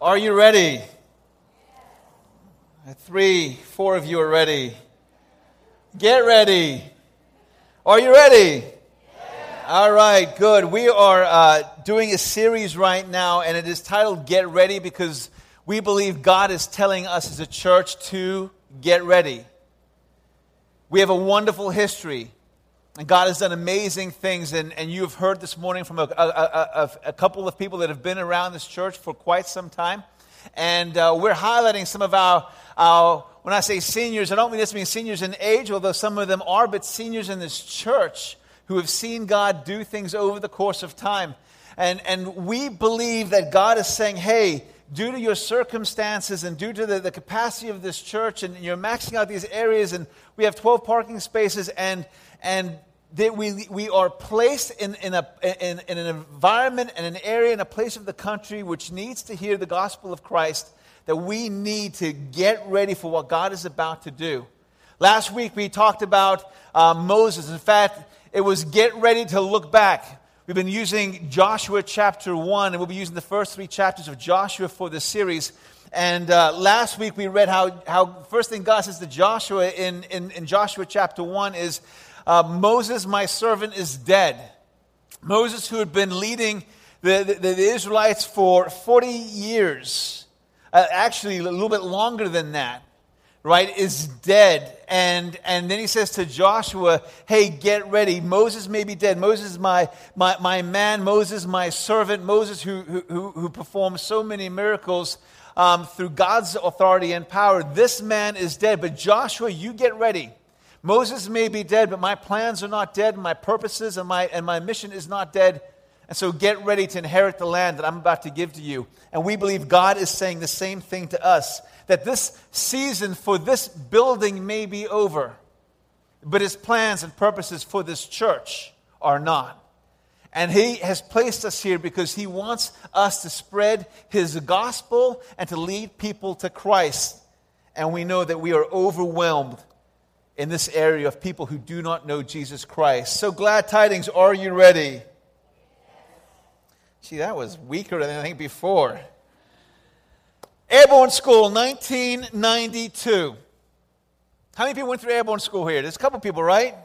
Are you ready? Three, four of you are ready. Get ready. Are you ready? All right, good. We are uh, doing a series right now, and it is titled Get Ready because we believe God is telling us as a church to get ready. We have a wonderful history, and God has done amazing things. And, and you have heard this morning from a, a, a, a couple of people that have been around this church for quite some time. And uh, we're highlighting some of our, our, when I say seniors, I don't mean this mean seniors in age, although some of them are, but seniors in this church who have seen God do things over the course of time. And, and we believe that God is saying, hey, due to your circumstances and due to the, the capacity of this church, and you're maxing out these areas, and we have 12 parking spaces, and, and that we, we are placed in, in, a, in, in an environment and an area and a place of the country which needs to hear the gospel of Christ, that we need to get ready for what God is about to do. Last week we talked about uh, Moses. In fact, it was get ready to look back. We've been using Joshua chapter 1, and we'll be using the first three chapters of Joshua for this series. And uh, last week we read how, how first thing God says to Joshua in, in, in Joshua chapter 1 is, uh, Moses, my servant, is dead. Moses, who had been leading the, the, the Israelites for 40 years, uh, actually a little bit longer than that, right, is dead. And, and then he says to Joshua, hey, get ready. Moses may be dead. Moses my, my, my man. Moses, my servant. Moses, who, who, who performed so many miracles um, through God's authority and power. This man is dead. But Joshua, you get ready. Moses may be dead, but my plans are not dead. and My purposes and my, and my mission is not dead. And so get ready to inherit the land that I'm about to give to you. And we believe God is saying the same thing to us that this season for this building may be over, but his plans and purposes for this church are not. And he has placed us here because he wants us to spread his gospel and to lead people to Christ. And we know that we are overwhelmed in this area of people who do not know Jesus Christ. So, glad tidings, are you ready? See, that was weaker than I think before. Airborne School, 1992. How many people went through Airborne School here? There's a couple people, right?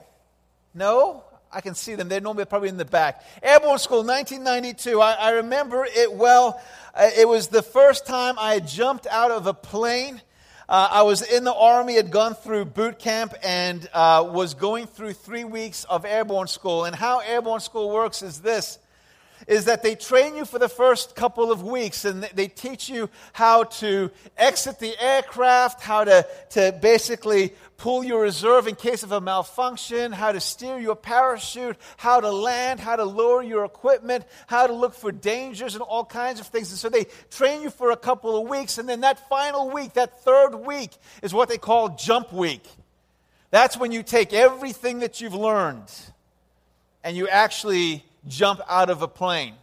No? I can see them. They're normally probably in the back. Airborne School, 1992. I, I remember it well. Uh, it was the first time I jumped out of a plane. Uh, I was in the Army, had gone through boot camp, and uh, was going through three weeks of airborne school. And how airborne school works is this is that they train you for the first couple of weeks and they teach you how to exit the aircraft, how to, to basically pull your reserve in case of a malfunction, how to steer your parachute, how to land, how to lower your equipment, how to look for dangers and all kinds of things. And so they train you for a couple of weeks, and then that final week, that third week, is what they call jump week. That's when you take everything that you've learned and you actually jump out of a plane.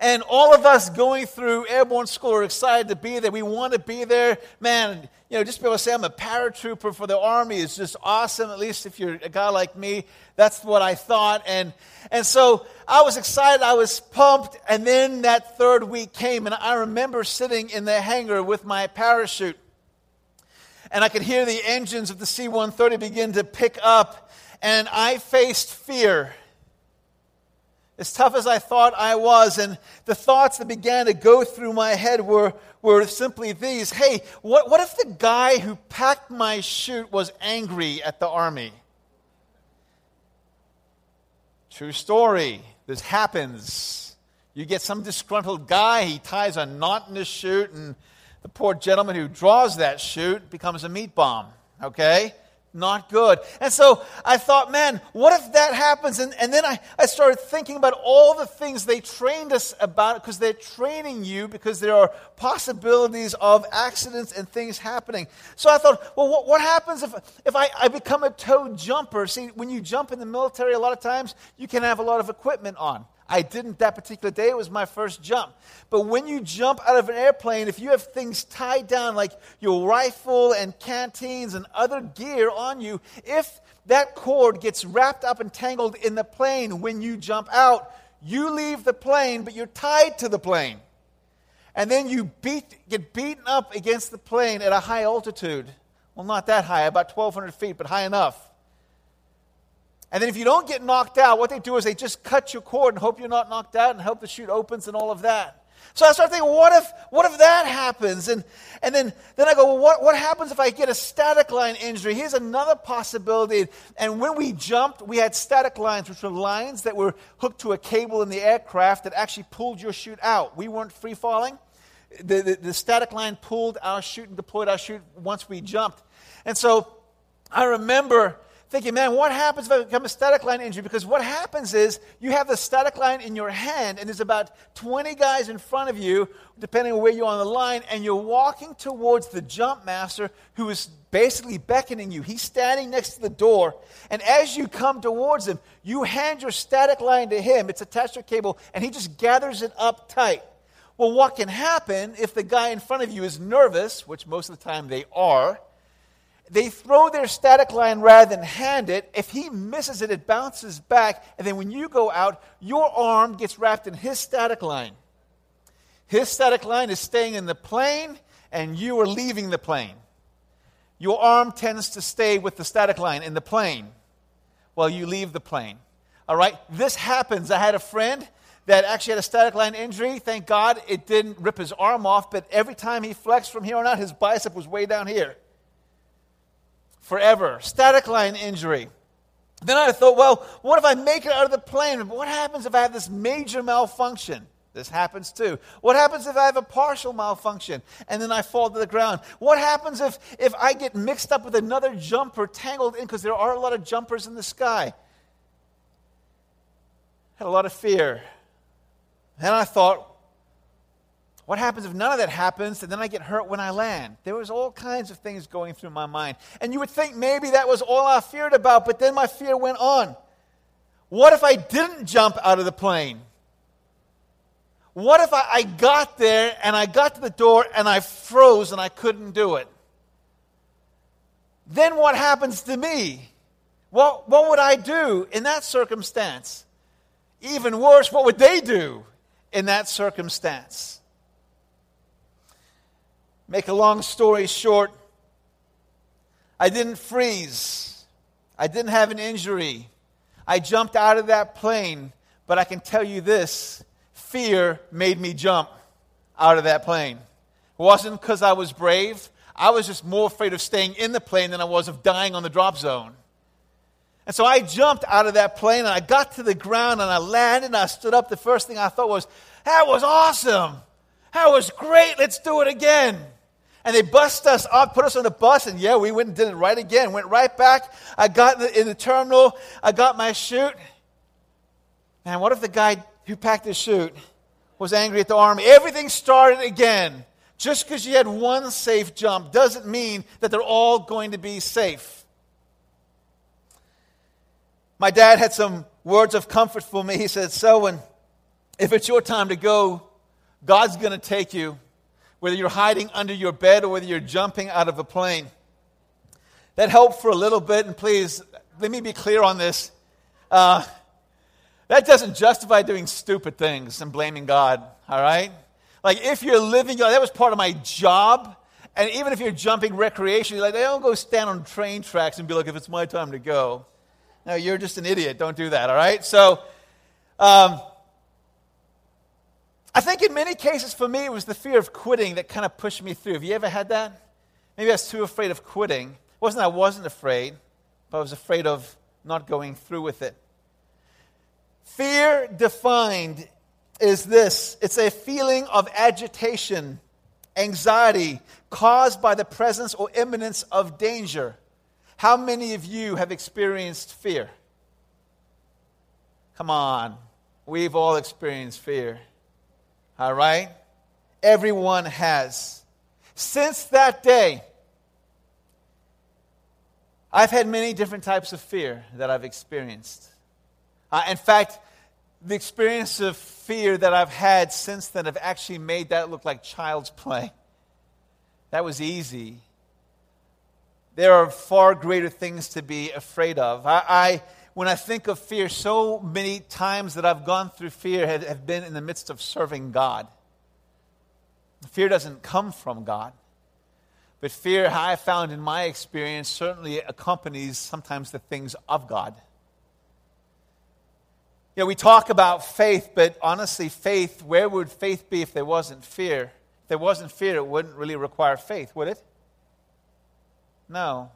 And all of us going through airborne school are excited to be there. We want to be there. Man, you know, just be able to say I'm a paratrooper for the Army is just awesome, at least if you're a guy like me. That's what I thought. And, and so I was excited. I was pumped. And then that third week came, and I remember sitting in the hangar with my parachute. And I could hear the engines of the C 130 begin to pick up. And I faced fear as tough as I thought I was, and the thoughts that began to go through my head were, were simply these Hey, what, what if the guy who packed my chute was angry at the army? True story. This happens. You get some disgruntled guy, he ties a knot in his chute, and the poor gentleman who draws that chute becomes a meat bomb. Okay? Not good. And so I thought, man, what if that happens? And, and then I, I started thinking about all the things they trained us about because they're training you because there are possibilities of accidents and things happening. So I thought, well, what, what happens if, if I, I become a toe jumper? See, when you jump in the military, a lot of times you can have a lot of equipment on. I didn't that particular day. It was my first jump. But when you jump out of an airplane, if you have things tied down like your rifle and canteens and other gear on you, if that cord gets wrapped up and tangled in the plane when you jump out, you leave the plane, but you're tied to the plane. and then you beat, get beaten up against the plane at a high altitude. Well, not that high, about 1,200 feet, but high enough. And then if you don't get knocked out, what they do is they just cut your cord and hope you're not knocked out and hope the chute opens and all of that. So I start thinking, what if, what if that happens? And, and then, then I go, well, what, what happens if I get a static line injury? Here's another possibility. And when we jumped, we had static lines, which were lines that were hooked to a cable in the aircraft that actually pulled your chute out. We weren't free falling. The, the, the static line pulled our chute and deployed our chute once we jumped. And so I remember thinking, man, what happens if I become a static line injury? Because what happens is you have the static line in your hand, and there's about 20 guys in front of you, depending on where you're on the line, and you're walking towards the jump master who is basically beckoning you. He's standing next to the door, and as you come towards him, you hand your static line to him. It's attached to a cable, and he just gathers it up tight. Well, what can happen if the guy in front of you is nervous, which most of the time they are? They throw their static line rather than hand it. If he misses it, it bounces back. And then when you go out, your arm gets wrapped in his static line. His static line is staying in the plane, and you are leaving the plane. Your arm tends to stay with the static line in the plane while you leave the plane. All right? This happens. I had a friend that actually had a static line injury. Thank God it didn't rip his arm off, but every time he flexed from here on out, his bicep was way down here forever. Static line injury. Then I thought, well, what if I make it out of the plane? What happens if I have this major malfunction? This happens too. What happens if I have a partial malfunction and then I fall to the ground? What happens if, if I get mixed up with another jumper tangled in because there are a lot of jumpers in the sky? I Had a lot of fear. Then I thought, what happens if none of that happens and then I get hurt when I land? There was all kinds of things going through my mind. And you would think maybe that was all I feared about, but then my fear went on. What if I didn't jump out of the plane? What if I, I got there and I got to the door and I froze and I couldn't do it? Then what happens to me? What, what would I do in that circumstance? Even worse, what would they do in that circumstance? Make a long story short, I didn't freeze. I didn't have an injury. I jumped out of that plane, but I can tell you this fear made me jump out of that plane. It wasn't because I was brave. I was just more afraid of staying in the plane than I was of dying on the drop zone. And so I jumped out of that plane and I got to the ground and I landed and I stood up. The first thing I thought was, that was awesome. That was great. Let's do it again. And they bust us up, put us on the bus, and yeah, we went and did it right again. Went right back. I got in the, in the terminal. I got my chute. Man, what if the guy who packed the chute was angry at the army? Everything started again. Just because you had one safe jump doesn't mean that they're all going to be safe. My dad had some words of comfort for me. He said, Selwyn, if it's your time to go, God's going to take you whether you're hiding under your bed or whether you're jumping out of a plane. That helped for a little bit, and please, let me be clear on this. Uh, that doesn't justify doing stupid things and blaming God, all right? Like, if you're living, that was part of my job. And even if you're jumping recreationally, like, they don't go stand on train tracks and be like, if it's my time to go. No, you're just an idiot. Don't do that, all right? So, um, I think in many cases for me, it was the fear of quitting that kind of pushed me through. Have you ever had that? Maybe I was too afraid of quitting. It wasn't I wasn't afraid, but I was afraid of not going through with it. Fear defined is this it's a feeling of agitation, anxiety caused by the presence or imminence of danger. How many of you have experienced fear? Come on, we've all experienced fear. All right? Everyone has. Since that day, I've had many different types of fear that I've experienced. Uh, in fact, the experience of fear that I've had since then have actually made that look like child's play. That was easy. There are far greater things to be afraid of. I, I when I think of fear, so many times that I've gone through fear have, have been in the midst of serving God. fear doesn't come from God. But fear, I found in my experience, certainly accompanies sometimes the things of God. You know, we talk about faith, but honestly, faith, where would faith be if there wasn't fear? If there wasn't fear, it wouldn't really require faith, would it? No,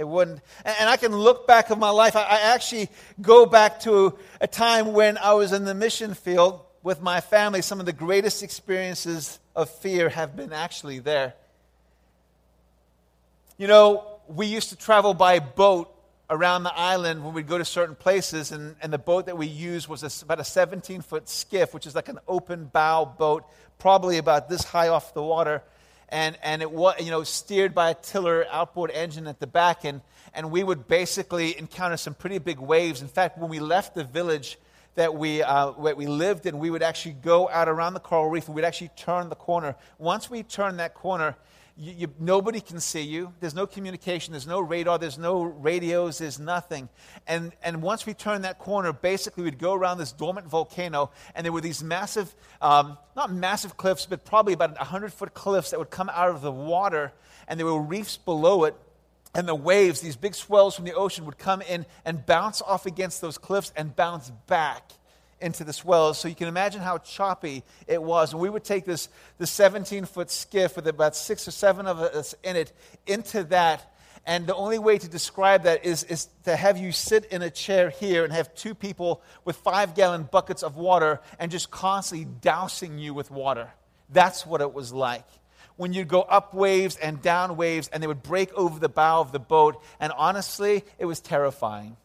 it wouldn't. And, I can look back of my life. I, I actually go back to a time when I was in the mission field with my family. Some of the greatest experiences of fear have been actually there. You know, we used to travel by boat around the island when we'd go to certain places, and, and the boat that we used was a, about a 17 foot skiff, which is like an open bow boat, probably about this high off the water. And, and it was, you know, steered by a tiller outboard engine at the back. And, and we would basically encounter some pretty big waves. In fact, when we left the village that we, uh, that we lived in, we would actually go out around the coral reef and we'd actually turn the corner. Once we turned that corner, you, you, nobody can see you. There's no communication. There's no radar. There's no radios. There's nothing. And, and once we turned that corner, basically we'd go around this dormant volcano, and there were these massive, um, not massive cliffs, but probably about 100 foot cliffs that would come out of the water, and there were reefs below it. And the waves, these big swells from the ocean, would come in and bounce off against those cliffs and bounce back into the swells. So you can imagine how choppy it was. And we would take this, this 17 foot skiff with about six or seven of us in it into that. And the only way to describe that is, is to have you sit in a chair here and have two people with five gallon buckets of water and just constantly dousing you with water. That's what it was like. When you'd go up waves and down waves, and they would break over the bow of the boat. And honestly, it was terrifying.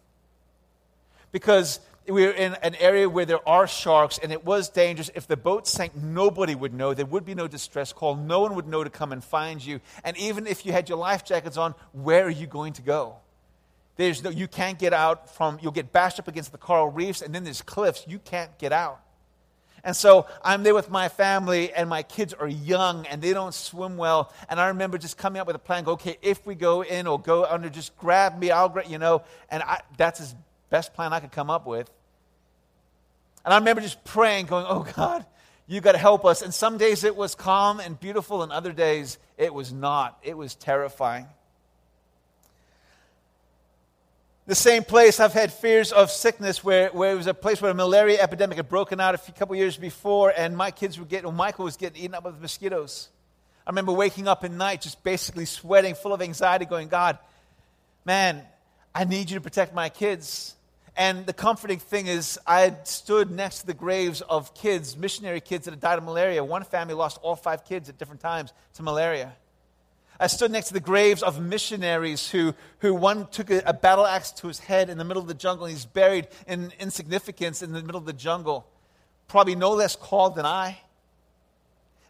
Because we were in an area where there are sharks and it was dangerous. If the boat sank, nobody would know. There would be no distress call. No one would know to come and find you. And even if you had your life jackets on, where are you going to go? There's no, you can't get out from, you'll get bashed up against the coral reefs, and then there's cliffs. You can't get out. And so I'm there with my family, and my kids are young and they don't swim well. And I remember just coming up with a plan go, okay, if we go in or go under, just grab me, I'll grab, you know. And I, that's as best plan I could come up with. And I remember just praying, going, Oh God, you got to help us. And some days it was calm and beautiful, and other days it was not. It was terrifying. The same place I've had fears of sickness where, where it was a place where a malaria epidemic had broken out a few, couple years before, and my kids were getting, or Michael was getting eaten up with mosquitoes. I remember waking up at night just basically sweating, full of anxiety, going, God, man, I need you to protect my kids. And the comforting thing is, I had stood next to the graves of kids, missionary kids that had died of malaria. One family lost all five kids at different times to malaria. I stood next to the graves of missionaries who, who one took a, a battle axe to his head in the middle of the jungle, and he's buried in insignificance in the middle of the jungle. Probably no less called than I.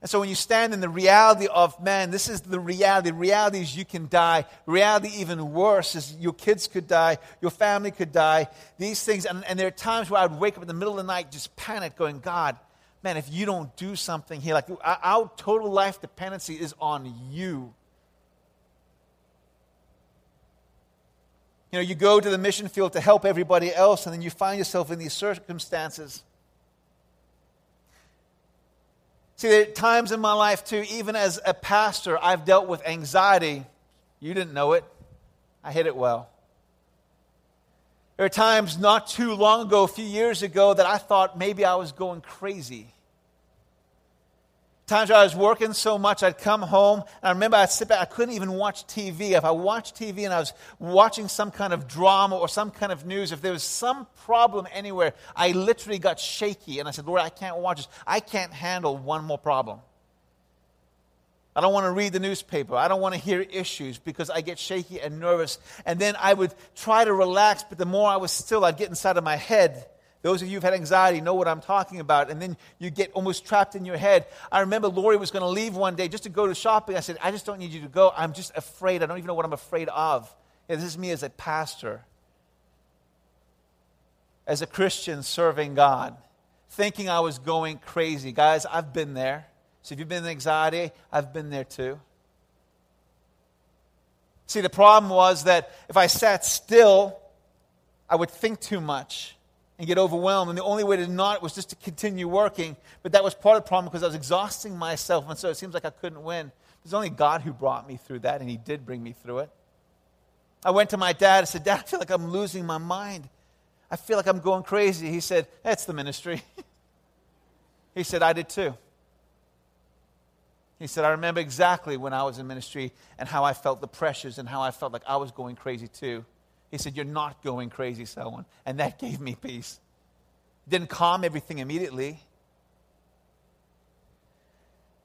And so when you stand in the reality of, man, this is the reality. Reality is you can die. Reality, even worse, is your kids could die, your family could die. These things, and, and there are times where I would wake up in the middle of the night, just panic, going, God, man, if you don't do something here, like our, our total life dependency is on you. You know, you go to the mission field to help everybody else, and then you find yourself in these circumstances. See, there are times in my life, too, even as a pastor, I've dealt with anxiety. You didn't know it. I hid it well. There are times not too long ago, a few years ago, that I thought maybe I was going crazy. Times I was working so much, I'd come home, and I remember I'd sit back, I couldn't even watch TV. If I watched TV and I was watching some kind of drama or some kind of news, if there was some problem anywhere, I literally got shaky, and I said, Lord, I can't watch this. I can't handle one more problem. I don't want to read the newspaper. I don't want to hear issues because I get shaky and nervous. And then I would try to relax, but the more I was still, I'd get inside of my head those of you who've had anxiety know what I'm talking about. And then you get almost trapped in your head. I remember Lori was going to leave one day just to go to shopping. I said, I just don't need you to go. I'm just afraid. I don't even know what I'm afraid of. Yeah, this is me as a pastor, as a Christian serving God, thinking I was going crazy. Guys, I've been there. So if you've been in anxiety, I've been there too. See, the problem was that if I sat still, I would think too much. And get overwhelmed. And the only way to not was just to continue working. But that was part of the problem because I was exhausting myself. And so it seems like I couldn't win. It's only God who brought me through that, and He did bring me through it. I went to my dad and said, Dad, I feel like I'm losing my mind. I feel like I'm going crazy. He said, That's the ministry. he said, I did too. He said, I remember exactly when I was in ministry and how I felt the pressures and how I felt like I was going crazy too. He said, You're not going crazy, Selwyn. And that gave me peace. Didn't calm everything immediately.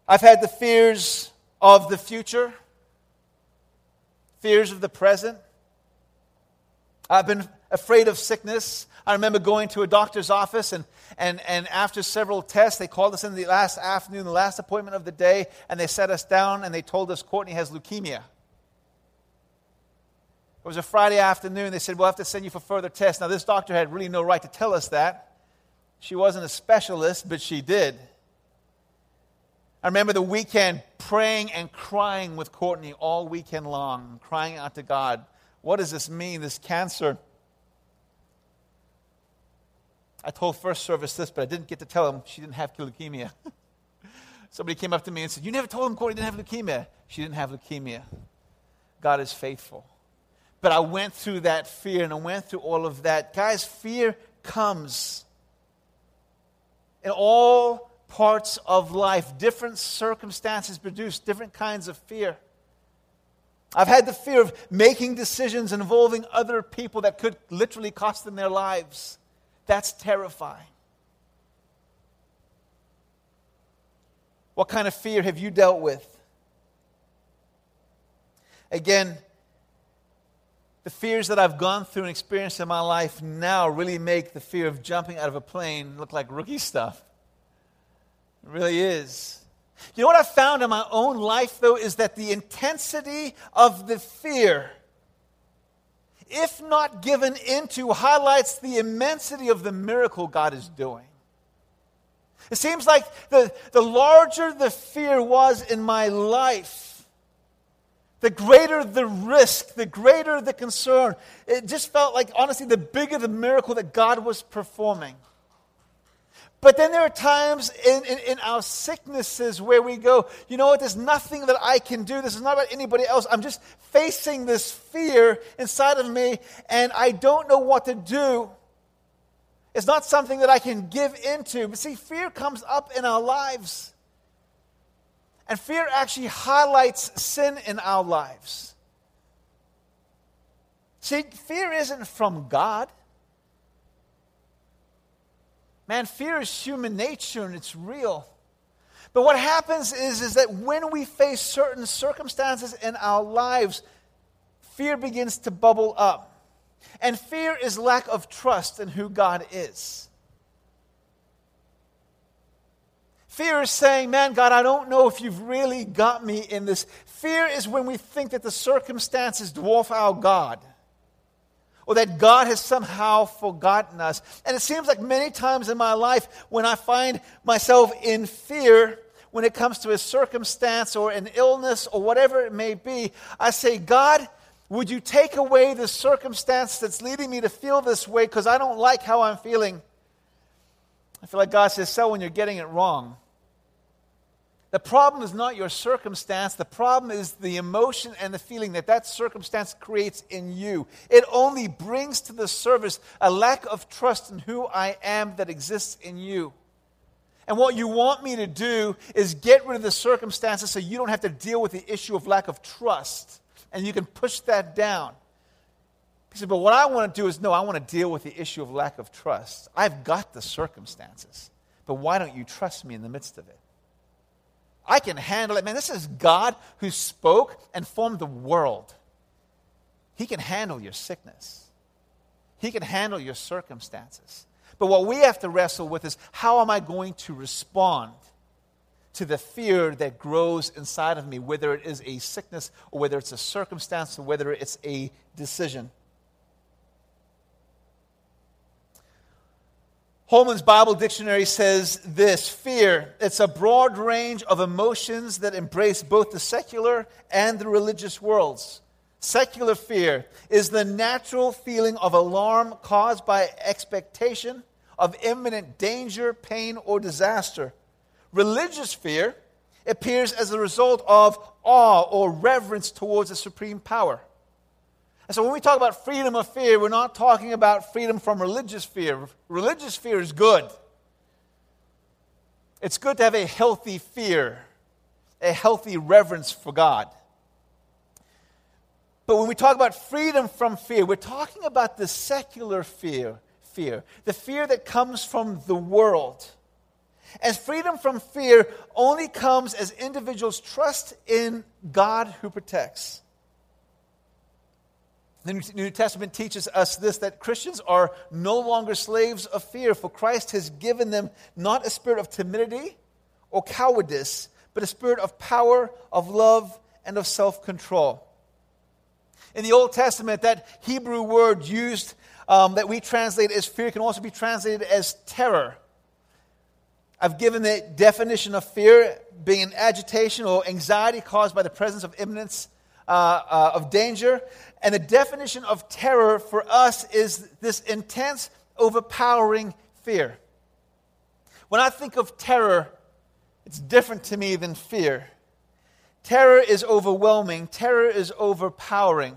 I've had the fears of the future, fears of the present. I've been afraid of sickness. I remember going to a doctor's office, and, and, and after several tests, they called us in the last afternoon, the last appointment of the day, and they set us down and they told us Courtney has leukemia. It was a Friday afternoon. They said, We'll have to send you for further tests. Now, this doctor had really no right to tell us that. She wasn't a specialist, but she did. I remember the weekend praying and crying with Courtney all weekend long, crying out to God, What does this mean, this cancer? I told first service this, but I didn't get to tell him she didn't have leukemia. Somebody came up to me and said, You never told him Courtney didn't have leukemia. She didn't have leukemia. God is faithful. But I went through that fear and I went through all of that. Guys, fear comes in all parts of life. Different circumstances produce different kinds of fear. I've had the fear of making decisions involving other people that could literally cost them their lives. That's terrifying. What kind of fear have you dealt with? Again, the fears that I've gone through and experienced in my life now really make the fear of jumping out of a plane look like rookie stuff. It really is. You know what I've found in my own life, though, is that the intensity of the fear, if not given into, highlights the immensity of the miracle God is doing. It seems like the, the larger the fear was in my life, the greater the risk, the greater the concern. It just felt like, honestly, the bigger the miracle that God was performing. But then there are times in, in, in, our sicknesses where we go, you know what, there's nothing that I can do. This is not about anybody else. I'm just facing this fear inside of me, and I don't know what to do. It's not something that I can give into. But see, fear comes up in our lives. And fear actually highlights sin in our lives. See, fear isn't from God. Man, fear is human nature and it's real. But what happens is, is that when we face certain circumstances in our lives, fear begins to bubble up. And fear is lack of trust in who God is. Fear is saying, Man, God, I don't know if you've really got me in this. Fear is when we think that the circumstances dwarf our God or that God has somehow forgotten us. And it seems like many times in my life when I find myself in fear, when it comes to a circumstance or an illness or whatever it may be, I say, God, would you take away the circumstance that's leading me to feel this way because I don't like how I'm feeling? I feel like God says, so when you're getting it wrong. The problem is not your circumstance. The problem is the emotion and the feeling that that circumstance creates in you. It only brings to the surface a lack of trust in who I am that exists in you. And what you want me to do is get rid of the circumstances so you don't have to deal with the issue of lack of trust. And you can push that down. He said, But what I want to do is no, I want to deal with the issue of lack of trust. I've got the circumstances, but why don't you trust me in the midst of it? I can handle it. Man, this is God who spoke and formed the world. He can handle your sickness, He can handle your circumstances. But what we have to wrestle with is how am I going to respond to the fear that grows inside of me, whether it is a sickness or whether it's a circumstance or whether it's a decision? Holman's Bible Dictionary says this fear, it's a broad range of emotions that embrace both the secular and the religious worlds. secular fear, is the natural feeling of alarm caused by expectation of imminent danger, pain, or disaster. Religious fear appears as a result of awe or reverence towards a supreme power. And so when we talk about freedom of fear, we're not talking about freedom from religious fear. Religious fear is good. It's good to have a healthy fear, a healthy reverence for God. But when we talk about freedom from fear, we're talking about the secular fear, fear, the fear that comes from the world. As freedom from fear only comes as individuals trust in God who protects. The New Testament teaches us this that Christians are no longer slaves of fear, for Christ has given them not a spirit of timidity or cowardice, but a spirit of power, of love, and of self control. In the Old Testament, that Hebrew word used um, that we translate as fear can also be translated as terror. I've given the definition of fear being an agitation or anxiety caused by the presence of imminence uh, uh, of danger. And the definition of terror for us is this intense, overpowering fear. When I think of terror, it's different to me than fear. Terror is overwhelming, terror is overpowering.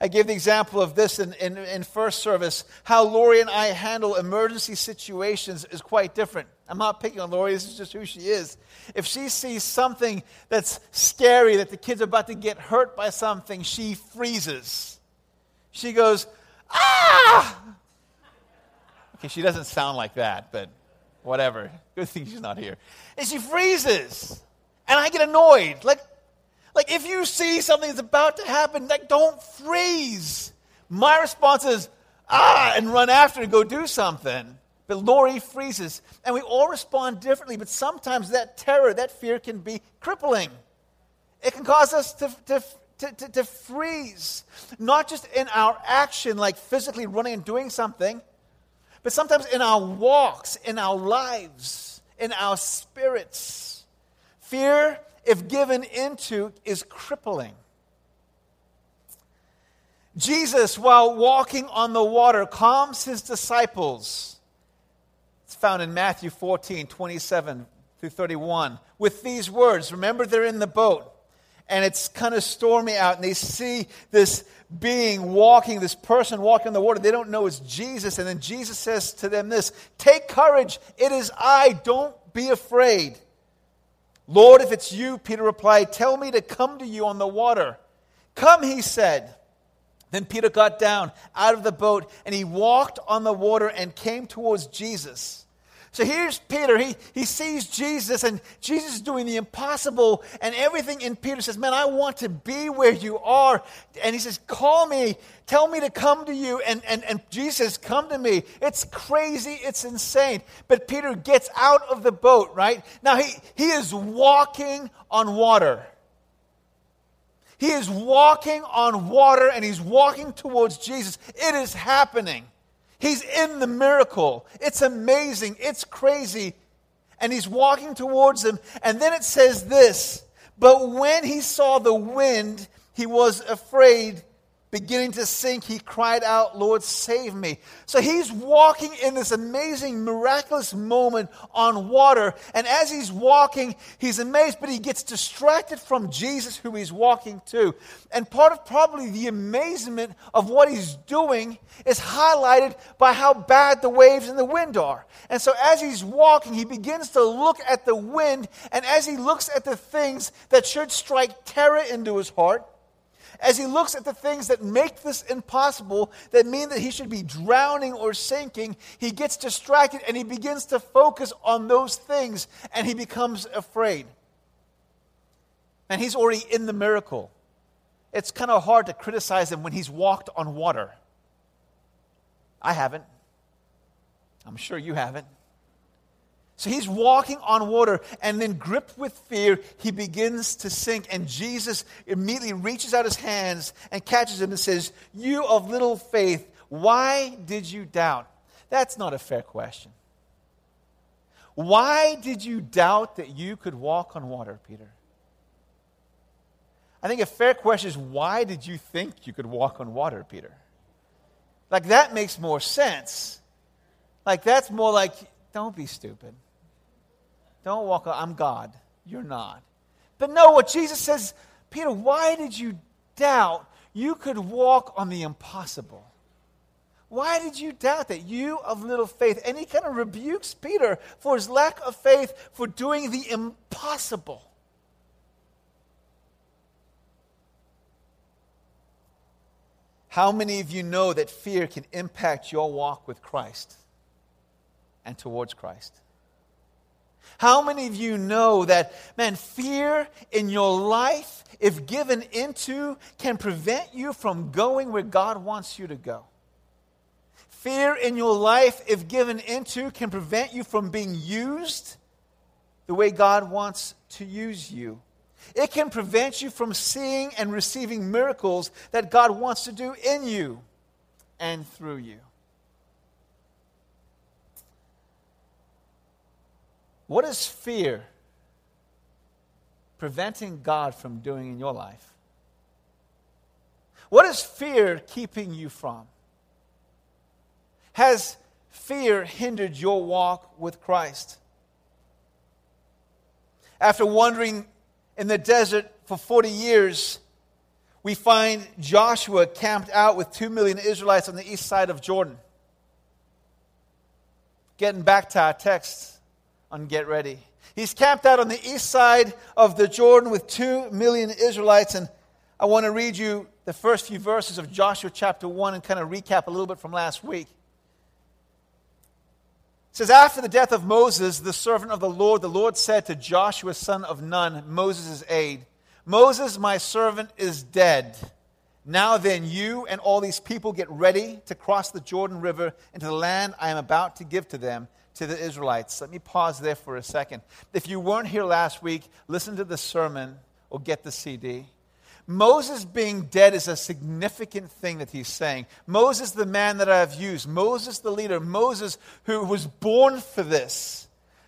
I gave the example of this in, in, in, first service. How Lori and I handle emergency situations is quite different. I'm not picking on Lori, this is just who she is. If she sees something that's scary, that the kid's are about to get hurt by something, she freezes. She goes, ah! Okay, she doesn't sound like that, but whatever. Good thing she's not here. And she freezes. And I get annoyed. Like, like if you see something that's about to happen, like don't freeze. My response is, ah, and run after and go do something. But Lori freezes. And we all respond differently, but sometimes that terror, that fear can be crippling. It can cause us to, to, to, to, to freeze, not just in our action, like physically running and doing something, but sometimes in our walks, in our lives, in our spirits. Fear if given into, is crippling. Jesus, while walking on the water, calms his disciples. It's found in Matthew 14, 27 through 31, with these words. Remember, they're in the boat, and it's kind of stormy out, and they see this being walking, this person walking on the water. They don't know it's Jesus. And then Jesus says to them this Take courage, it is I, don't be afraid. Lord, if it's you, Peter replied, tell me to come to you on the water. Come, he said. Then Peter got down out of the boat and he walked on the water and came towards Jesus. So here's Peter. He, he sees Jesus, and Jesus is doing the impossible, and everything in Peter says, Man, I want to be where you are. And he says, Call me, tell me to come to you. And, and, and Jesus Come to me. It's crazy, it's insane. But Peter gets out of the boat, right? Now he, he is walking on water. He is walking on water and he's walking towards Jesus. It is happening. He's in the miracle. It's amazing. It's crazy. And he's walking towards them. And then it says this But when he saw the wind, he was afraid beginning to sink, he cried out, Lord, save me. So he's walking in this amazing, miraculous moment on water. And as he's walking, he's amazed, but he gets distracted from Jesus, who he's walking to. And part of probably the amazement of what he's doing is highlighted by how bad the waves and the wind are. And so as he's walking, he begins to look at the wind. And as he looks at the things that should strike terror into his heart, as he looks at the things that make this impossible, that mean that he should be drowning or sinking, he gets distracted and he begins to focus on those things and he becomes afraid. And he's already in the miracle. It's kind of hard to criticize him when he's walked on water. I haven't. I'm sure you haven't. So he's walking on water, and then, gripped with fear, he begins to sink. And Jesus immediately reaches out his hands and catches him and says, You of little faith, why did you doubt? That's not a fair question. Why did you doubt that you could walk on water, Peter? I think a fair question is why did you think you could walk on water, Peter? Like, that makes more sense. Like, that's more like, don't be stupid. Don't walk, I'm God. You're not. But no, what Jesus says, Peter, why did you doubt you could walk on the impossible? Why did you doubt that? You of little faith. And he kind of rebukes Peter for his lack of faith for doing the impossible. How many of you know that fear can impact your walk with Christ and towards Christ? How many of you know that, man, fear in your life, if given into, can prevent you from going where God wants you to go? Fear in your life, if given into, can prevent you from being used the way God wants to use you. It can prevent you from seeing and receiving miracles that God wants to do in you and through you. What is fear preventing God from doing in your life? What is fear keeping you from? Has fear hindered your walk with Christ? After wandering in the desert for 40 years, we find Joshua camped out with 2 million Israelites on the east side of Jordan. Getting back to our text on Get Ready. He's camped out on the east side of the Jordan with 2 million Israelites. And I want to read you the first few verses of Joshua chapter 1 and kind of recap a little bit from last week. It says, After the death of Moses, the servant of the Lord, the Lord said to Joshua, son of Nun, Moses' aide, Moses, my servant, is dead. Now then, you and all these people get ready to cross the Jordan River into the land I am about to give to them, to the Israelites. Let me pause there for a second. If you weren't here last week, listen to the sermon or get the CD. Moses being dead is a significant thing that he's saying. Moses, the man that I've used, Moses, the leader, Moses, who was born for this,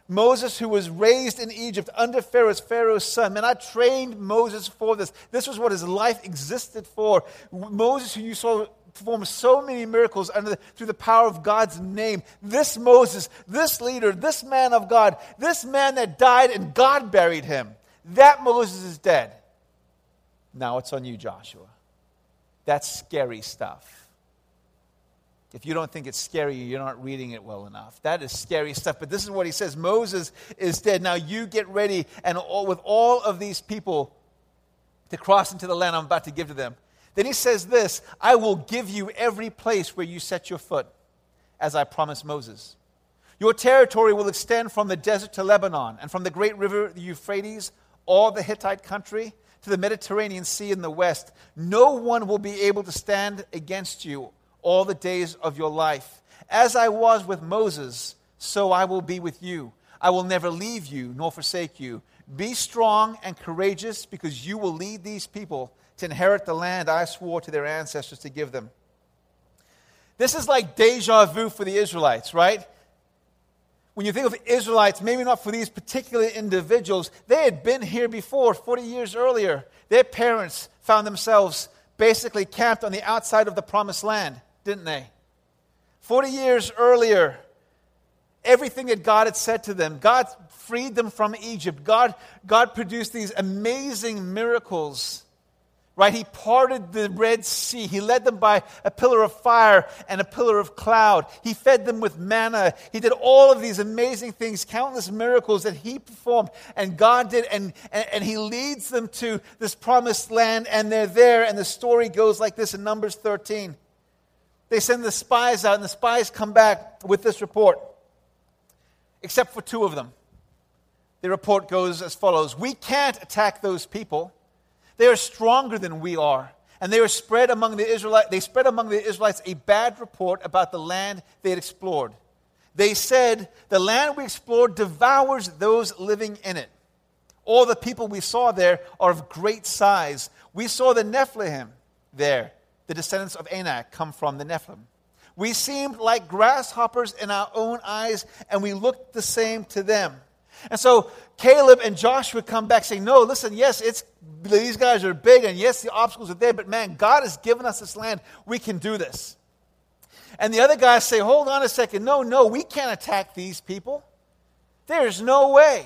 Moses, who was raised in Egypt under Pharaoh's, Pharaoh's son. Man, I trained Moses for this. This was what his life existed for. Moses, who you saw perform so many miracles under the, through the power of God's name. This Moses, this leader, this man of God, this man that died and God buried him. That Moses is dead. Now it's on you, Joshua. That's scary stuff. If you don't think it's scary, you're not reading it well enough. That is scary stuff. But this is what he says Moses is dead. Now you get ready, and all, with all of these people to cross into the land I'm about to give to them. Then he says this I will give you every place where you set your foot, as I promised Moses. Your territory will extend from the desert to Lebanon, and from the great river, the Euphrates, all the Hittite country to the Mediterranean Sea in the west. No one will be able to stand against you all the days of your life. As I was with Moses, so I will be with you. I will never leave you nor forsake you. Be strong and courageous because you will lead these people to inherit the land I swore to their ancestors to give them. This is like deja vu for the Israelites, right? when you think of Israelites, maybe not for these particular individuals, they had been here before, 40 years earlier. Their parents found themselves basically camped on the outside of the promised land, didn't they? 40 years earlier, everything that God had said to them, God freed them from Egypt. God, God produced these amazing miracles right? He parted the Red Sea. He led them by a pillar of fire and a pillar of cloud. He fed them with manna. He did all of these amazing things, countless miracles that he performed and God did. And, and, and he leads them to this promised land and they're there. And the story goes like this in Numbers 13. They send the spies out and the spies come back with this report, except for two of them. The report goes as follows We can't attack those people they are stronger than we are. And they were spread among the Israelites, they spread among the Israelites a bad report about the land they had explored. They said, The land we explored devours those living in it. All the people we saw there are of great size. We saw the Nephilim there. The descendants of Anak come from the Nephilim. We seemed like grasshoppers in our own eyes, and we looked the same to them. And so Caleb and Joshua come back saying, No, listen, yes, it's these guys are big, and yes, the obstacles are there, but man, God has given us this land. We can do this. And the other guys say, hold on a second. No, no, we can't attack these people. There's no way.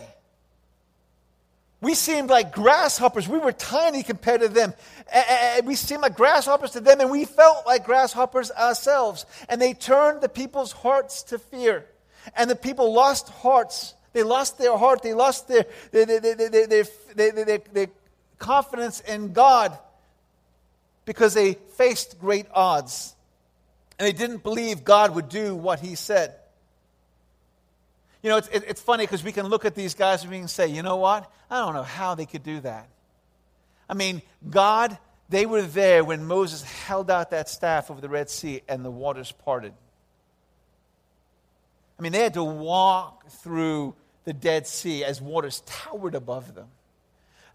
We seemed like grasshoppers. We were tiny compared to them. And We seemed like grasshoppers to them, and we felt like grasshoppers ourselves. And they turned the people's hearts to fear. And the people lost hearts. They lost their heart. They lost their, their, their, their, their confidence in God because they faced great odds. And they didn't believe God would do what He said. You know, it's, it's funny because we can look at these guys and we can say, you know what? I don't know how they could do that. I mean, God, they were there when Moses held out that staff over the Red Sea and the waters parted. I mean, they had to walk through the Dead Sea as waters towered above them.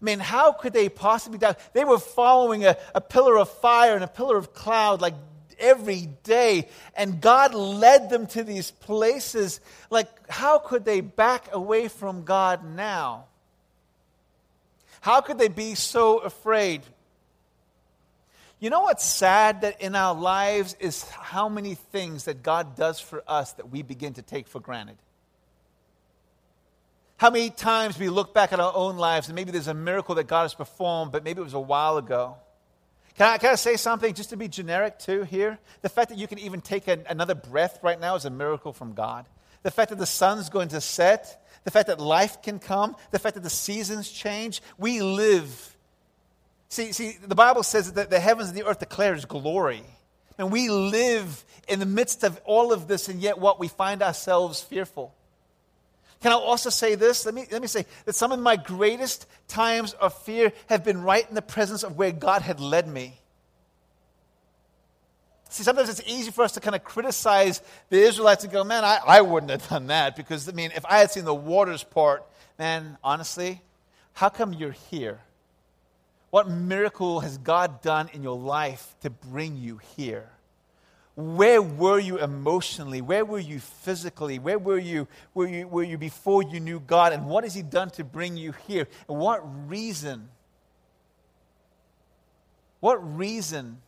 I mean, how could they possibly doubt? They were following a, a pillar of fire and a pillar of cloud like every day. And God led them to these places. Like, how could they back away from God now? How could they be so afraid? You know what's sad that in our lives is how many things that God does for us that we begin to take for granted. How many times we look back at our own lives and maybe there's a miracle that God has performed, but maybe it was a while ago. Can I, can I say something just to be generic too here? The fact that you can even take an, another breath right now is a miracle from God. The fact that the sun's going to set, the fact that life can come, the fact that the seasons change, we live. See, see, the Bible says that the heavens and the earth declare His glory. And we live in the midst of all of this, and yet what we find ourselves fearful. Can I also say this? Let me, let me say that some of my greatest times of fear have been right in the presence of where God had led me. See, sometimes it's easy for us to kind of criticize the Israelites and go, man, I, I wouldn't have done that. Because, I mean, if I had seen the waters part, man, honestly, how come you're here? What miracle has God done in your life to bring you here? Where were you emotionally? Where were you physically? Where were you, were you, were you before you knew God? And what has He done to bring you here? And what reason? What reason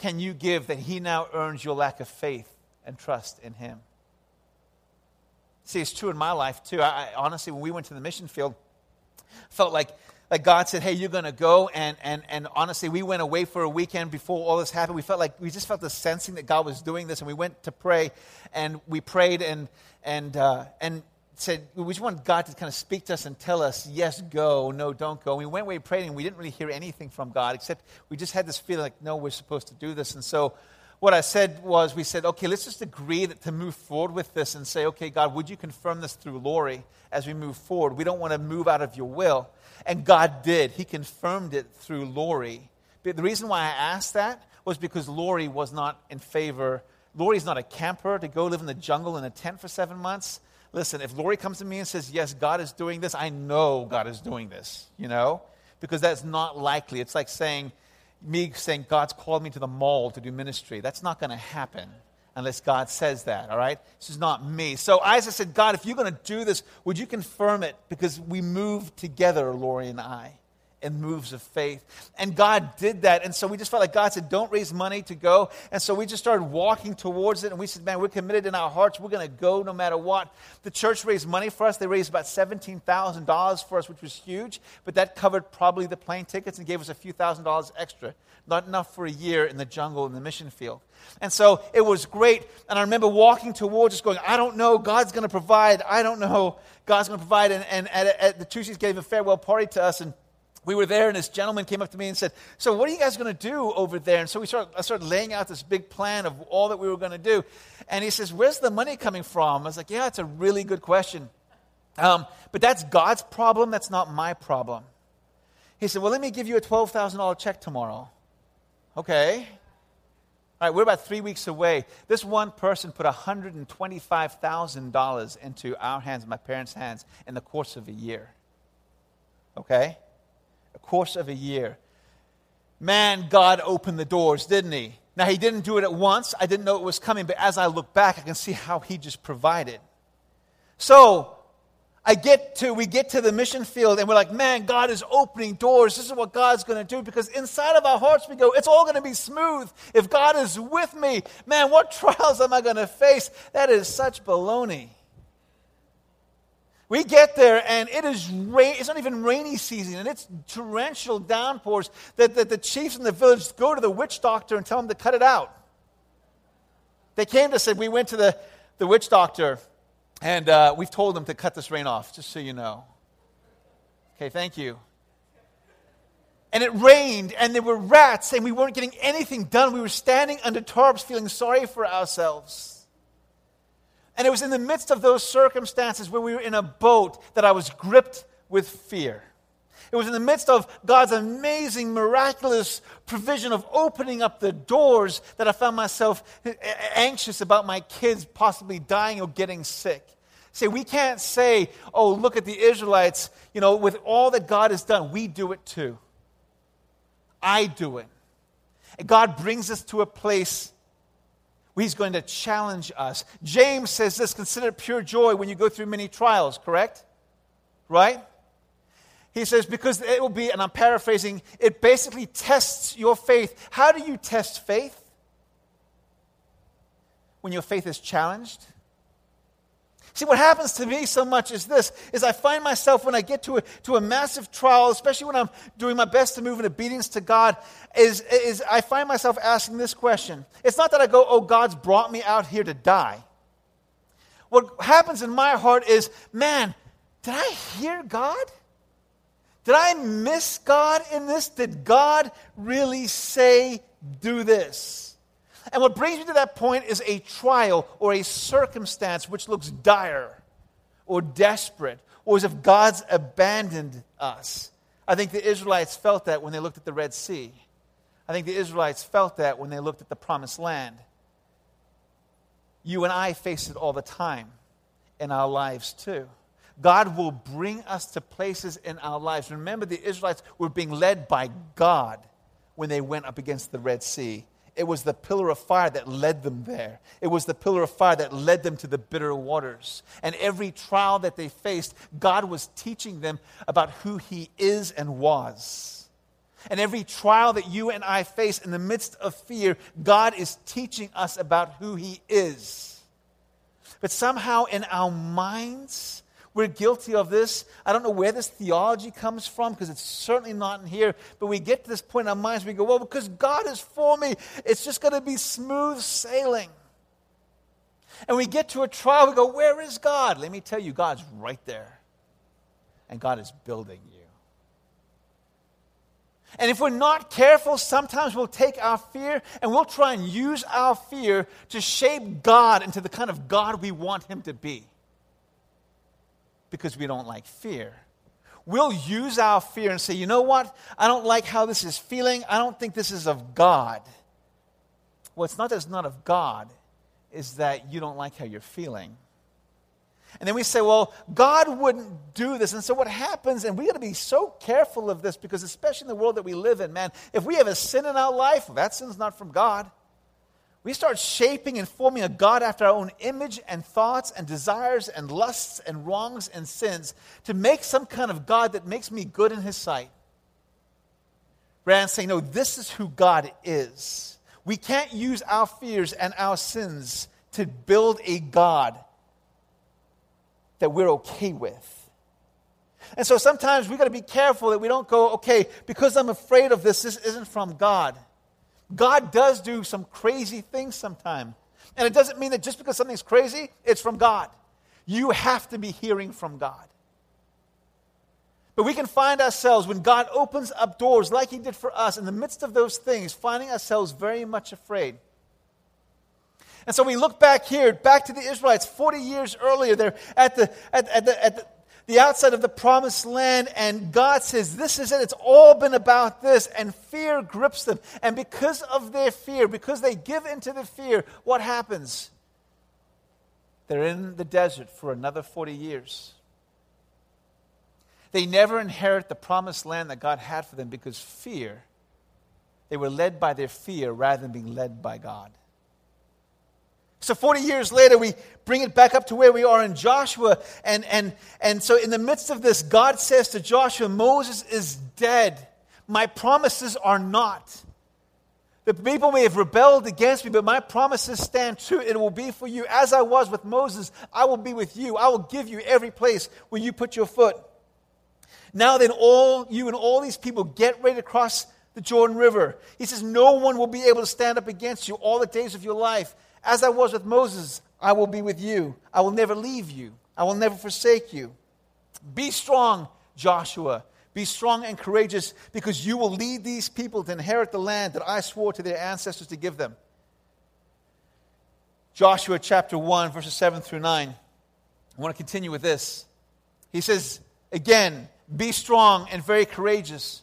can you give that He now earns your lack of faith and trust in Him? See, it's true in my life too. I, I honestly, when we went to the mission field, felt like like God said, hey, you're going to go. And, and, and honestly, we went away for a weekend before all this happened. We felt like, we just felt the sensing that God was doing this. And we went to pray and we prayed and, and, uh, and said, we just want God to kind of speak to us and tell us, yes, go, no, don't go. And we went away praying and we didn't really hear anything from God except we just had this feeling like, no, we're supposed to do this. And so what I said was, we said, okay, let's just agree that to move forward with this and say, okay, God, would you confirm this through Lori as we move forward? We don't want to move out of your will. And God did. He confirmed it through Lori. But the reason why I asked that was because Lori was not in favor. Lori's not a camper to go live in the jungle in a tent for seven months. Listen, if Lori comes to me and says, Yes, God is doing this, I know God is doing this, you know? Because that's not likely. It's like saying, me saying, God's called me to the mall to do ministry. That's not going to happen unless God says that, all right? This is not me. So Isaac said, God, if you're going to do this, would you confirm it? Because we move together, Lori and I in moves of faith. And God did that. And so we just felt like God said, don't raise money to go. And so we just started walking towards it. And we said, man, we're committed in our hearts. We're going to go no matter what. The church raised money for us. They raised about $17,000 for us, which was huge. But that covered probably the plane tickets and gave us a few thousand dollars extra. Not enough for a year in the jungle in the mission field. And so it was great. And I remember walking towards us going, I don't know. God's going to provide. I don't know. God's going to provide. And, and at, at the Tuesdays gave a farewell party to us. And we were there, and this gentleman came up to me and said, So, what are you guys going to do over there? And so we started, I started laying out this big plan of all that we were going to do. And he says, Where's the money coming from? I was like, Yeah, it's a really good question. Um, but that's God's problem. That's not my problem. He said, Well, let me give you a $12,000 check tomorrow. Okay. All right, we're about three weeks away. This one person put $125,000 into our hands, my parents' hands, in the course of a year. Okay? Course of a year. Man, God opened the doors, didn't He? Now, He didn't do it at once. I didn't know it was coming, but as I look back, I can see how He just provided. So, I get to, we get to the mission field and we're like, man, God is opening doors. This is what God's going to do. Because inside of our hearts, we go, it's all going to be smooth. If God is with me, man, what trials am I going to face? That is such baloney. We get there and it is rain, it's not even rainy season and it's torrential downpours that, that the chiefs in the village go to the witch doctor and tell him to cut it out. They came to say, we went to the, the witch doctor and uh, we've told them to cut this rain off, just so you know. Okay, thank you. And it rained, and there were rats, and we weren't getting anything done. We were standing under tarps feeling sorry for ourselves. And it was in the midst of those circumstances where we were in a boat that I was gripped with fear. It was in the midst of God's amazing, miraculous provision of opening up the doors that I found myself anxious about my kids possibly dying or getting sick. Say, we can't say, oh, look at the Israelites, you know, with all that God has done, we do it too. I do it. And God brings us to a place He's going to challenge us. James says this consider pure joy when you go through many trials, correct? Right? He says, because it will be, and I'm paraphrasing, it basically tests your faith. How do you test faith? When your faith is challenged. See, what happens to me so much is this, is I find myself when I get to a, to a massive trial, especially when I'm doing my best to move in obedience to God, is, is I find myself asking this question. It's not that I go, oh, God's brought me out here to die. What happens in my heart is, man, did I hear God? Did I miss God in this? Did God really say, do this? And what brings me to that point is a trial or a circumstance which looks dire or desperate or as if God's abandoned us. I think the Israelites felt that when they looked at the Red Sea. I think the Israelites felt that when they looked at the promised land. You and I face it all the time in our lives too. God will bring us to places in our lives. Remember, the Israelites were being led by God when they went up against the Red Sea. It was the pillar of fire that led them there. It was the pillar of fire that led them to the bitter waters. And every trial that they faced, God was teaching them about who He is and was. And every trial that you and I face in the midst of fear, God is teaching us about who He is. But somehow in our minds, we're guilty of this. I don't know where this theology comes from because it's certainly not in here. But we get to this point in our minds, we go, well, because God is for me, it's just going to be smooth sailing. And we get to a trial, we go, where is God? Let me tell you, God's right there. And God is building you. And if we're not careful, sometimes we'll take our fear and we'll try and use our fear to shape God into the kind of God we want Him to be because we don't like fear. We'll use our fear and say, you know what? I don't like how this is feeling. I don't think this is of God. Well, it's not that it's not of God, is that you don't like how you're feeling. And then we say, well, God wouldn't do this. And so what happens, and we got to be so careful of this because, especially in the world that we live in, man, if we have a sin in our life, that sin's not from God. We start shaping and forming a God after our own image and thoughts and desires and lusts and wrongs and sins to make some kind of God that makes me good in His sight. Rather than saying, no, this is who God is. We can't use our fears and our sins to build a God that we're okay with. And so sometimes we've got to be careful that we don't go, okay, because I'm afraid of this, this isn't from God. God does do some crazy things sometimes. And it doesn't mean that just because something's crazy, it's from God. You have to be hearing from God. But we can find ourselves, when God opens up doors like He did for us, in the midst of those things, finding ourselves very much afraid. And so we look back here, back to the Israelites 40 years earlier. They're at the, at, at the, at the the outside of the promised land, and God says, This is it. It's all been about this. And fear grips them. And because of their fear, because they give into the fear, what happens? They're in the desert for another 40 years. They never inherit the promised land that God had for them because fear, they were led by their fear rather than being led by God. So 40 years later, we bring it back up to where we are in Joshua. And, and, and so, in the midst of this, God says to Joshua, Moses is dead. My promises are not. The people may have rebelled against me, but my promises stand true. It will be for you. As I was with Moses, I will be with you. I will give you every place where you put your foot. Now then, all you and all these people get ready to cross the Jordan River. He says, No one will be able to stand up against you all the days of your life. As I was with Moses, I will be with you. I will never leave you. I will never forsake you. Be strong, Joshua. Be strong and courageous because you will lead these people to inherit the land that I swore to their ancestors to give them. Joshua chapter 1, verses 7 through 9. I want to continue with this. He says, Again, be strong and very courageous.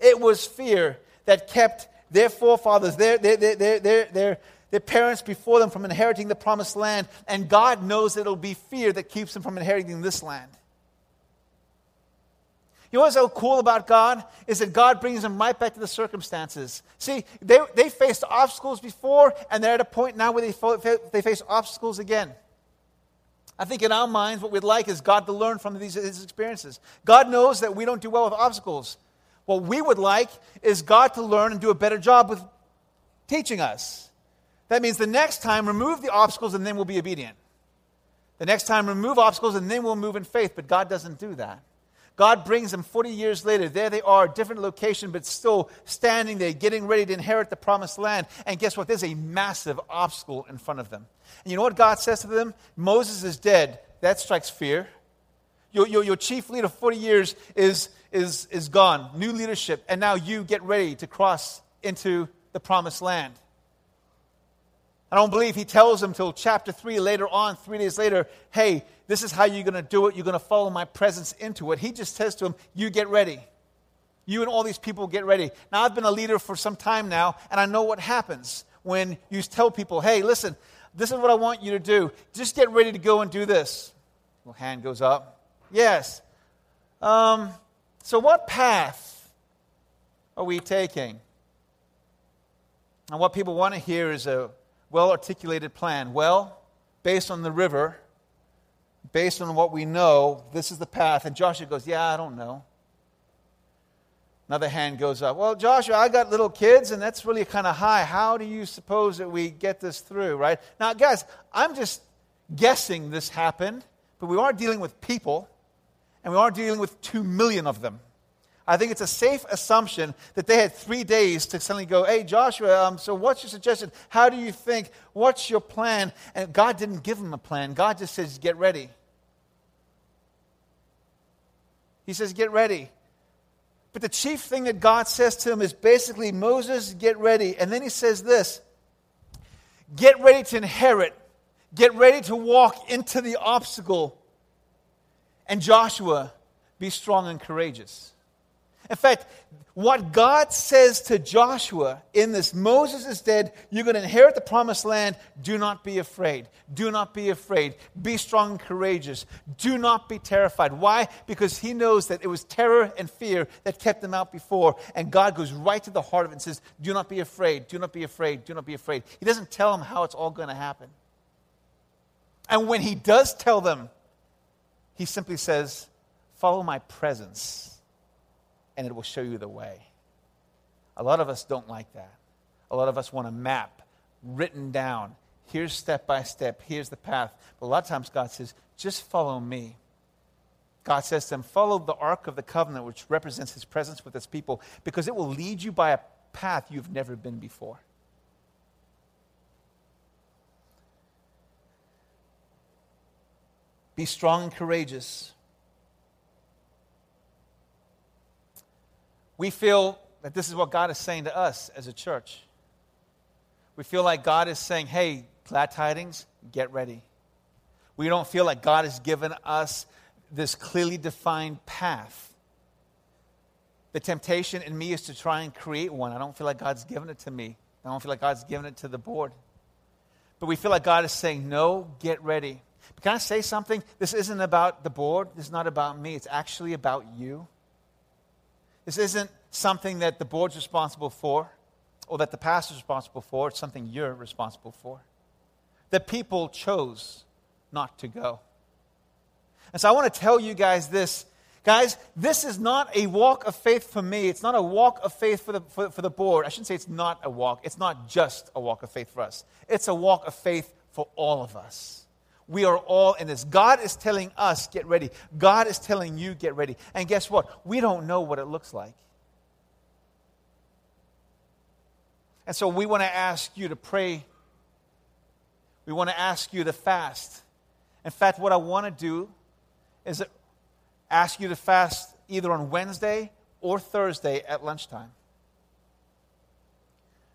It was fear that kept their forefathers, their, their, their, their, their, their, parents before them from inheriting the promised land. And God knows it'll be fear that keeps them from inheriting this land. You know what's so cool about God? Is that God brings them right back to the circumstances. See, they, they faced obstacles before, and they're at a point now where they, they face obstacles again. I think in our minds, what we'd like is God to learn from these, these experiences. God knows that we don't do well with obstacles. What we would like is God to learn and do a better job with teaching us. That means the next time, remove the obstacles and then we'll be obedient. The next time, remove obstacles and then we'll move in faith. But God doesn't do that. God brings them 40 years later. There they are, different location, but still standing there, getting ready to inherit the promised land. And guess what? There's a massive obstacle in front of them. And you know what God says to them? Moses is dead. That strikes fear. Your, your, your chief leader, 40 years, is, is, is gone, new leadership, and now you get ready to cross into the promised land. I don't believe he tells them till chapter 3 later on, three days later, hey, this is how you're going to do it. You're going to follow my presence into it. He just says to him, you get ready. You and all these people get ready. Now, I've been a leader for some time now, and I know what happens when you tell people, hey, listen, this is what I want you to do. Just get ready to go and do this. Little hand goes up. Yes. Um, so, what path are we taking? And what people want to hear is a well articulated plan. Well, based on the river, based on what we know, this is the path. And Joshua goes, Yeah, I don't know. Another hand goes up. Well, Joshua, I got little kids, and that's really kind of high. How do you suppose that we get this through, right? Now, guys, I'm just guessing this happened, but we are dealing with people and we are dealing with two million of them. I think it's a safe assumption that they had three days to suddenly go, Hey, Joshua, um, so what's your suggestion? How do you think? What's your plan? And God didn't give them a plan. God just says, Get ready. He says, Get ready. But the chief thing that God says to him is basically, Moses, get ready. And then he says this Get ready to inherit, get ready to walk into the obstacle and Joshua, be strong and courageous. In fact, what God says to Joshua in this Moses is dead, you're going to inherit the promised land. Do not be afraid. Do not be afraid. Be strong and courageous. Do not be terrified. Why? Because he knows that it was terror and fear that kept them out before. And God goes right to the heart of it and says, Do not be afraid. Do not be afraid. Do not be afraid. He doesn't tell them how it's all going to happen. And when he does tell them, he simply says, Follow my presence, and it will show you the way. A lot of us don't like that. A lot of us want a map written down. Here's step by step. Here's the path. But a lot of times God says, just follow me. God says to them, follow the ark of the covenant, which represents his presence with his people, because it will lead you by a path you've never been before. Be strong and courageous. We feel that this is what God is saying to us as a church. We feel like God is saying, hey, glad tidings, get ready. We don't feel like God has given us this clearly defined path. The temptation in me is to try and create one. I don't feel like God's given it to me. I don't feel like God's given it to the board. But we feel like God is saying, no, get ready. Can I say something? This isn't about the board. This is not about me. It's actually about you. This isn't something that the board's responsible for or that the pastor's responsible for. It's something you're responsible for. The people chose not to go. And so I want to tell you guys this. Guys, this is not a walk of faith for me. It's not a walk of faith for the, for, for the board. I shouldn't say it's not a walk. It's not just a walk of faith for us. It's a walk of faith for all of us. We are all in this. God is telling us, get ready. God is telling you, get ready. And guess what? We don't know what it looks like. And so we want to ask you to pray. We want to ask you to fast. In fact, what I want to do is ask you to fast either on Wednesday or Thursday at lunchtime.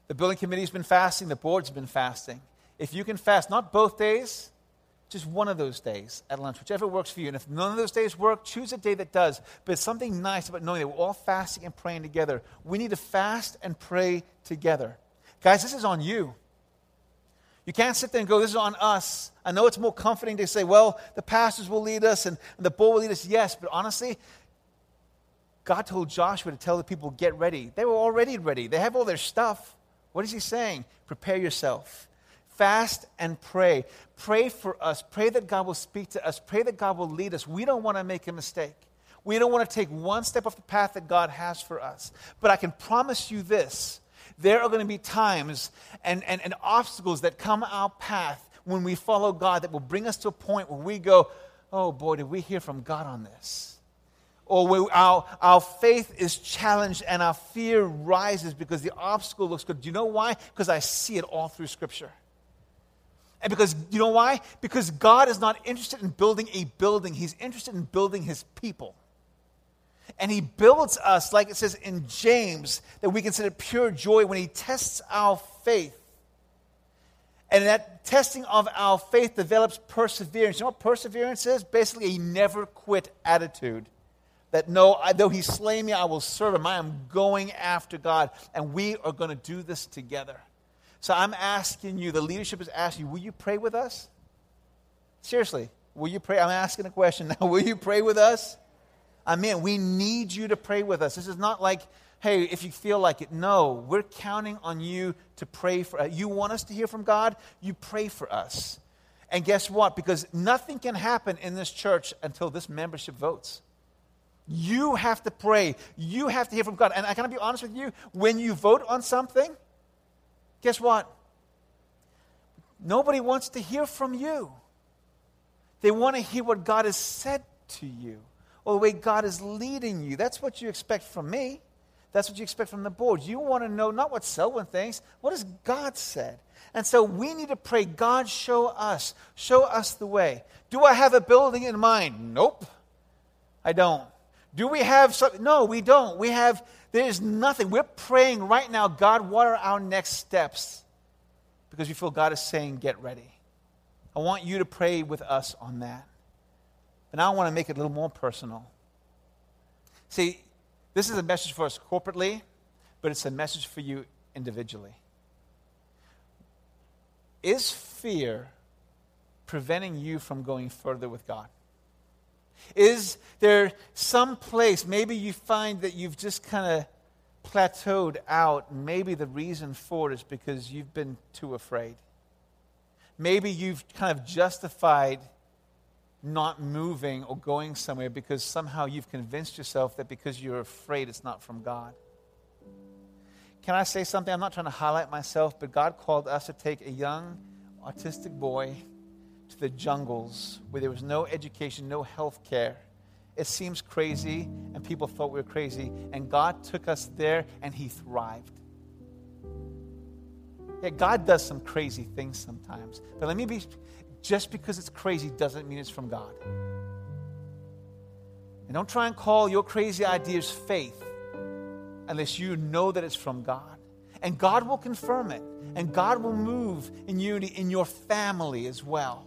The building committee's been fasting, the board's been fasting. If you can fast, not both days, just one of those days at lunch, whichever works for you. And if none of those days work, choose a day that does. But it's something nice about knowing that we're all fasting and praying together. We need to fast and pray together. Guys, this is on you. You can't sit there and go, this is on us. I know it's more comforting to say, well, the pastors will lead us and, and the board will lead us. Yes, but honestly, God told Joshua to tell the people, get ready. They were already ready, they have all their stuff. What is he saying? Prepare yourself. Fast and pray. Pray for us. Pray that God will speak to us. Pray that God will lead us. We don't want to make a mistake. We don't want to take one step off the path that God has for us. But I can promise you this there are going to be times and, and, and obstacles that come our path when we follow God that will bring us to a point where we go, oh boy, did we hear from God on this? Or where our, our faith is challenged and our fear rises because the obstacle looks good. Do you know why? Because I see it all through Scripture. And because, you know why? Because God is not interested in building a building, He's interested in building His people. And he builds us, like it says in James, that we consider pure joy when he tests our faith. And that testing of our faith develops perseverance. You know what perseverance is? Basically, a never quit attitude. That no, I, though he slay me, I will serve him. I am going after God. And we are going to do this together. So I'm asking you, the leadership is asking you, will you pray with us? Seriously, will you pray? I'm asking a question now. Will you pray with us? I mean, we need you to pray with us. This is not like, hey, if you feel like it. No, we're counting on you to pray for us. You want us to hear from God? You pray for us. And guess what? Because nothing can happen in this church until this membership votes. You have to pray. You have to hear from God. And I gotta be honest with you, when you vote on something, guess what? Nobody wants to hear from you. They want to hear what God has said to you or the way God is leading you. That's what you expect from me. That's what you expect from the board. You want to know not what Selwyn thinks, what has God said? And so we need to pray, God, show us. Show us the way. Do I have a building in mind? Nope. I don't. Do we have something? No, we don't. We have, there's nothing. We're praying right now, God, what are our next steps? Because we feel God is saying, get ready. I want you to pray with us on that. But now I want to make it a little more personal. See, this is a message for us corporately, but it's a message for you individually. Is fear preventing you from going further with God? Is there some place, maybe you find that you've just kind of plateaued out? Maybe the reason for it is because you've been too afraid. Maybe you've kind of justified not moving or going somewhere because somehow you've convinced yourself that because you're afraid it's not from God. Can I say something? I'm not trying to highlight myself, but God called us to take a young autistic boy to the jungles where there was no education, no health care. It seems crazy, and people thought we were crazy, and God took us there and he thrived. Yeah, God does some crazy things sometimes. But let me be just because it's crazy doesn't mean it's from God. And don't try and call your crazy ideas faith unless you know that it's from God. And God will confirm it. And God will move in unity in your family as well.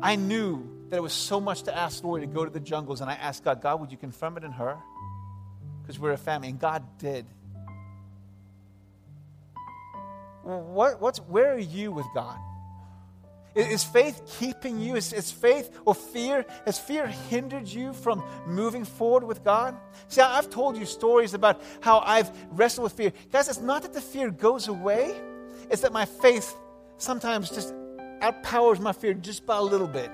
I knew that it was so much to ask Lori to go to the jungles, and I asked God, God, would you confirm it in her? Because we're a family, and God did. What, what's, where are you with God? Is faith keeping you? Is, is faith or fear, has fear hindered you from moving forward with God? See, I've told you stories about how I've wrestled with fear. Guys, it's not that the fear goes away, it's that my faith sometimes just outpowers my fear just by a little bit.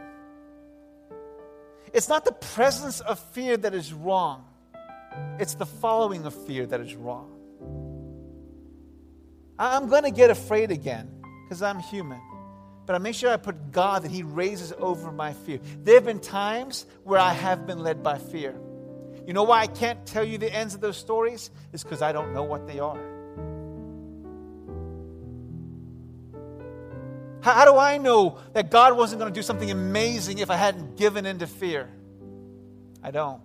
It's not the presence of fear that is wrong, it's the following of fear that is wrong. I'm going to get afraid again because I'm human. But I make sure I put God that He raises over my fear. There have been times where I have been led by fear. You know why I can't tell you the ends of those stories? It's because I don't know what they are. How, how do I know that God wasn't going to do something amazing if I hadn't given in to fear? I don't.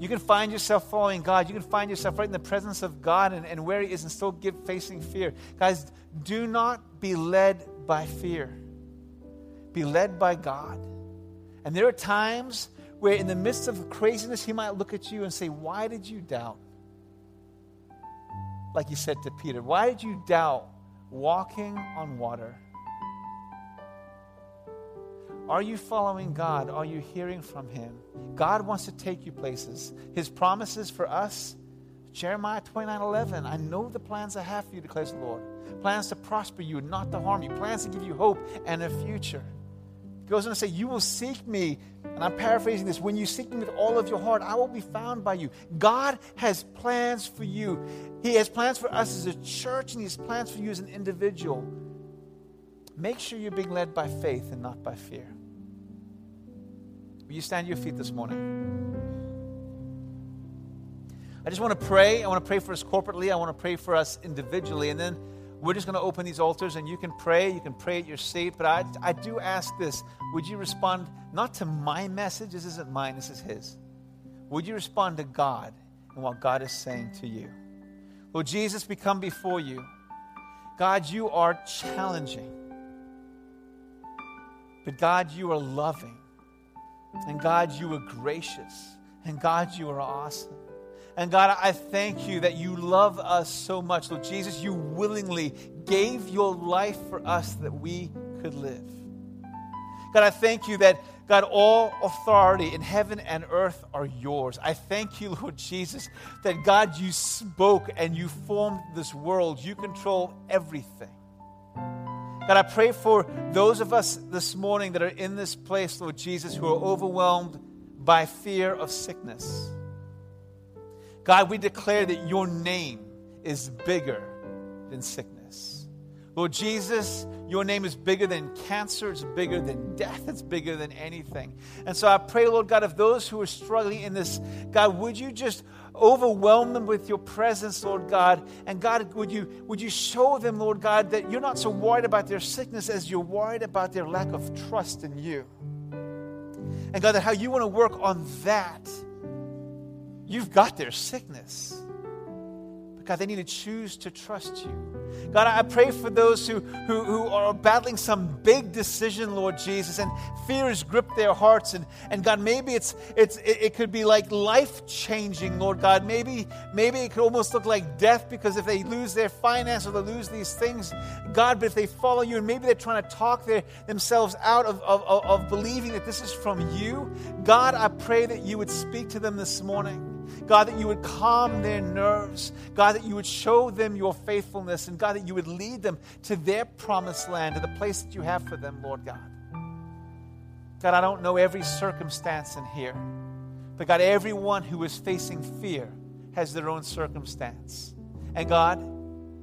You can find yourself following God. You can find yourself right in the presence of God and, and where He is and still give, facing fear. Guys, do not be led by fear, be led by God. And there are times where, in the midst of craziness, He might look at you and say, Why did you doubt? Like He said to Peter, Why did you doubt walking on water? Are you following God? Are you hearing from Him? God wants to take you places. His promises for us, Jeremiah 29 11, I know the plans I have for you, declares the Lord. Plans to prosper you, not to harm you, plans to give you hope and a future. Goes on to say, You will seek me, and I'm paraphrasing this, when you seek me with all of your heart, I will be found by you. God has plans for you. He has plans for us as a church, and He has plans for you as an individual. Make sure you're being led by faith and not by fear. Will you stand your feet this morning? I just want to pray. I want to pray for us corporately. I want to pray for us individually. And then we're just going to open these altars and you can pray. You can pray at your seat. But I, I do ask this Would you respond not to my message? This isn't mine, this is His. Would you respond to God and what God is saying to you? Lord Jesus, we come before you. God, you are challenging. But God, you are loving. And God, you are gracious. And God, you are awesome. And God, I thank you that you love us so much. Lord Jesus, you willingly gave your life for us that we could live. God, I thank you that, God, all authority in heaven and earth are yours. I thank you, Lord Jesus, that, God, you spoke and you formed this world. You control everything. God, I pray for those of us this morning that are in this place, Lord Jesus, who are overwhelmed by fear of sickness. God, we declare that your name is bigger than sickness. Lord Jesus, your name is bigger than cancer, it's bigger than death, it's bigger than anything. And so I pray, Lord God, of those who are struggling in this, God, would you just overwhelm them with your presence, Lord God. And God, would you, would you show them, Lord God, that you're not so worried about their sickness as you're worried about their lack of trust in you. And God, that how you want to work on that. You've got their sickness. But God, they need to choose to trust you. God, I pray for those who, who, who are battling some big decision, Lord Jesus, and fear has gripped their hearts. And, and God, maybe it's, it's, it, could be like life changing, Lord God. Maybe, maybe it could almost look like death because if they lose their finance or they lose these things, God, but if they follow you and maybe they're trying to talk their, themselves out of, of, of believing that this is from you, God, I pray that you would speak to them this morning. God, that you would calm their nerves. God, that you would show them your faithfulness. And God, that you would lead them to their promised land, to the place that you have for them, Lord God. God, I don't know every circumstance in here, but God, everyone who is facing fear has their own circumstance. And God,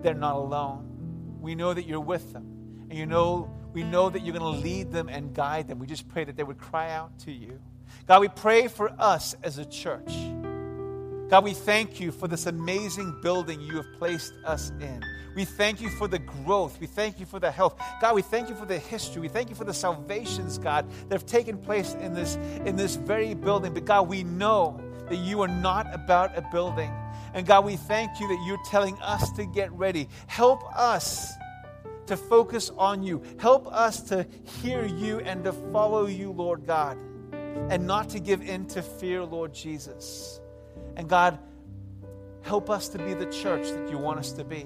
they're not alone. We know that you're with them. And you know, we know that you're going to lead them and guide them. We just pray that they would cry out to you. God, we pray for us as a church. God, we thank you for this amazing building you have placed us in. We thank you for the growth. We thank you for the health. God, we thank you for the history. We thank you for the salvations, God, that have taken place in this, in this very building. But God, we know that you are not about a building. And God, we thank you that you're telling us to get ready. Help us to focus on you. Help us to hear you and to follow you, Lord God, and not to give in to fear, Lord Jesus. And God, help us to be the church that you want us to be.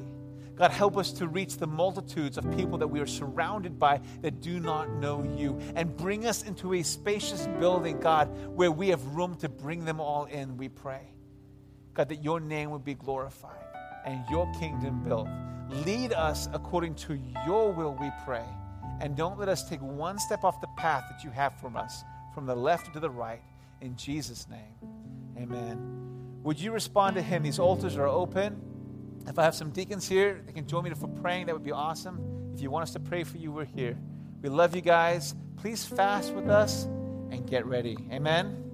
God, help us to reach the multitudes of people that we are surrounded by that do not know you. And bring us into a spacious building, God, where we have room to bring them all in, we pray. God, that your name would be glorified and your kingdom built. Lead us according to your will, we pray. And don't let us take one step off the path that you have for us, from the left to the right. In Jesus' name, amen. Would you respond to him? These altars are open. If I have some deacons here, they can join me for praying. That would be awesome. If you want us to pray for you, we're here. We love you guys. Please fast with us and get ready. Amen.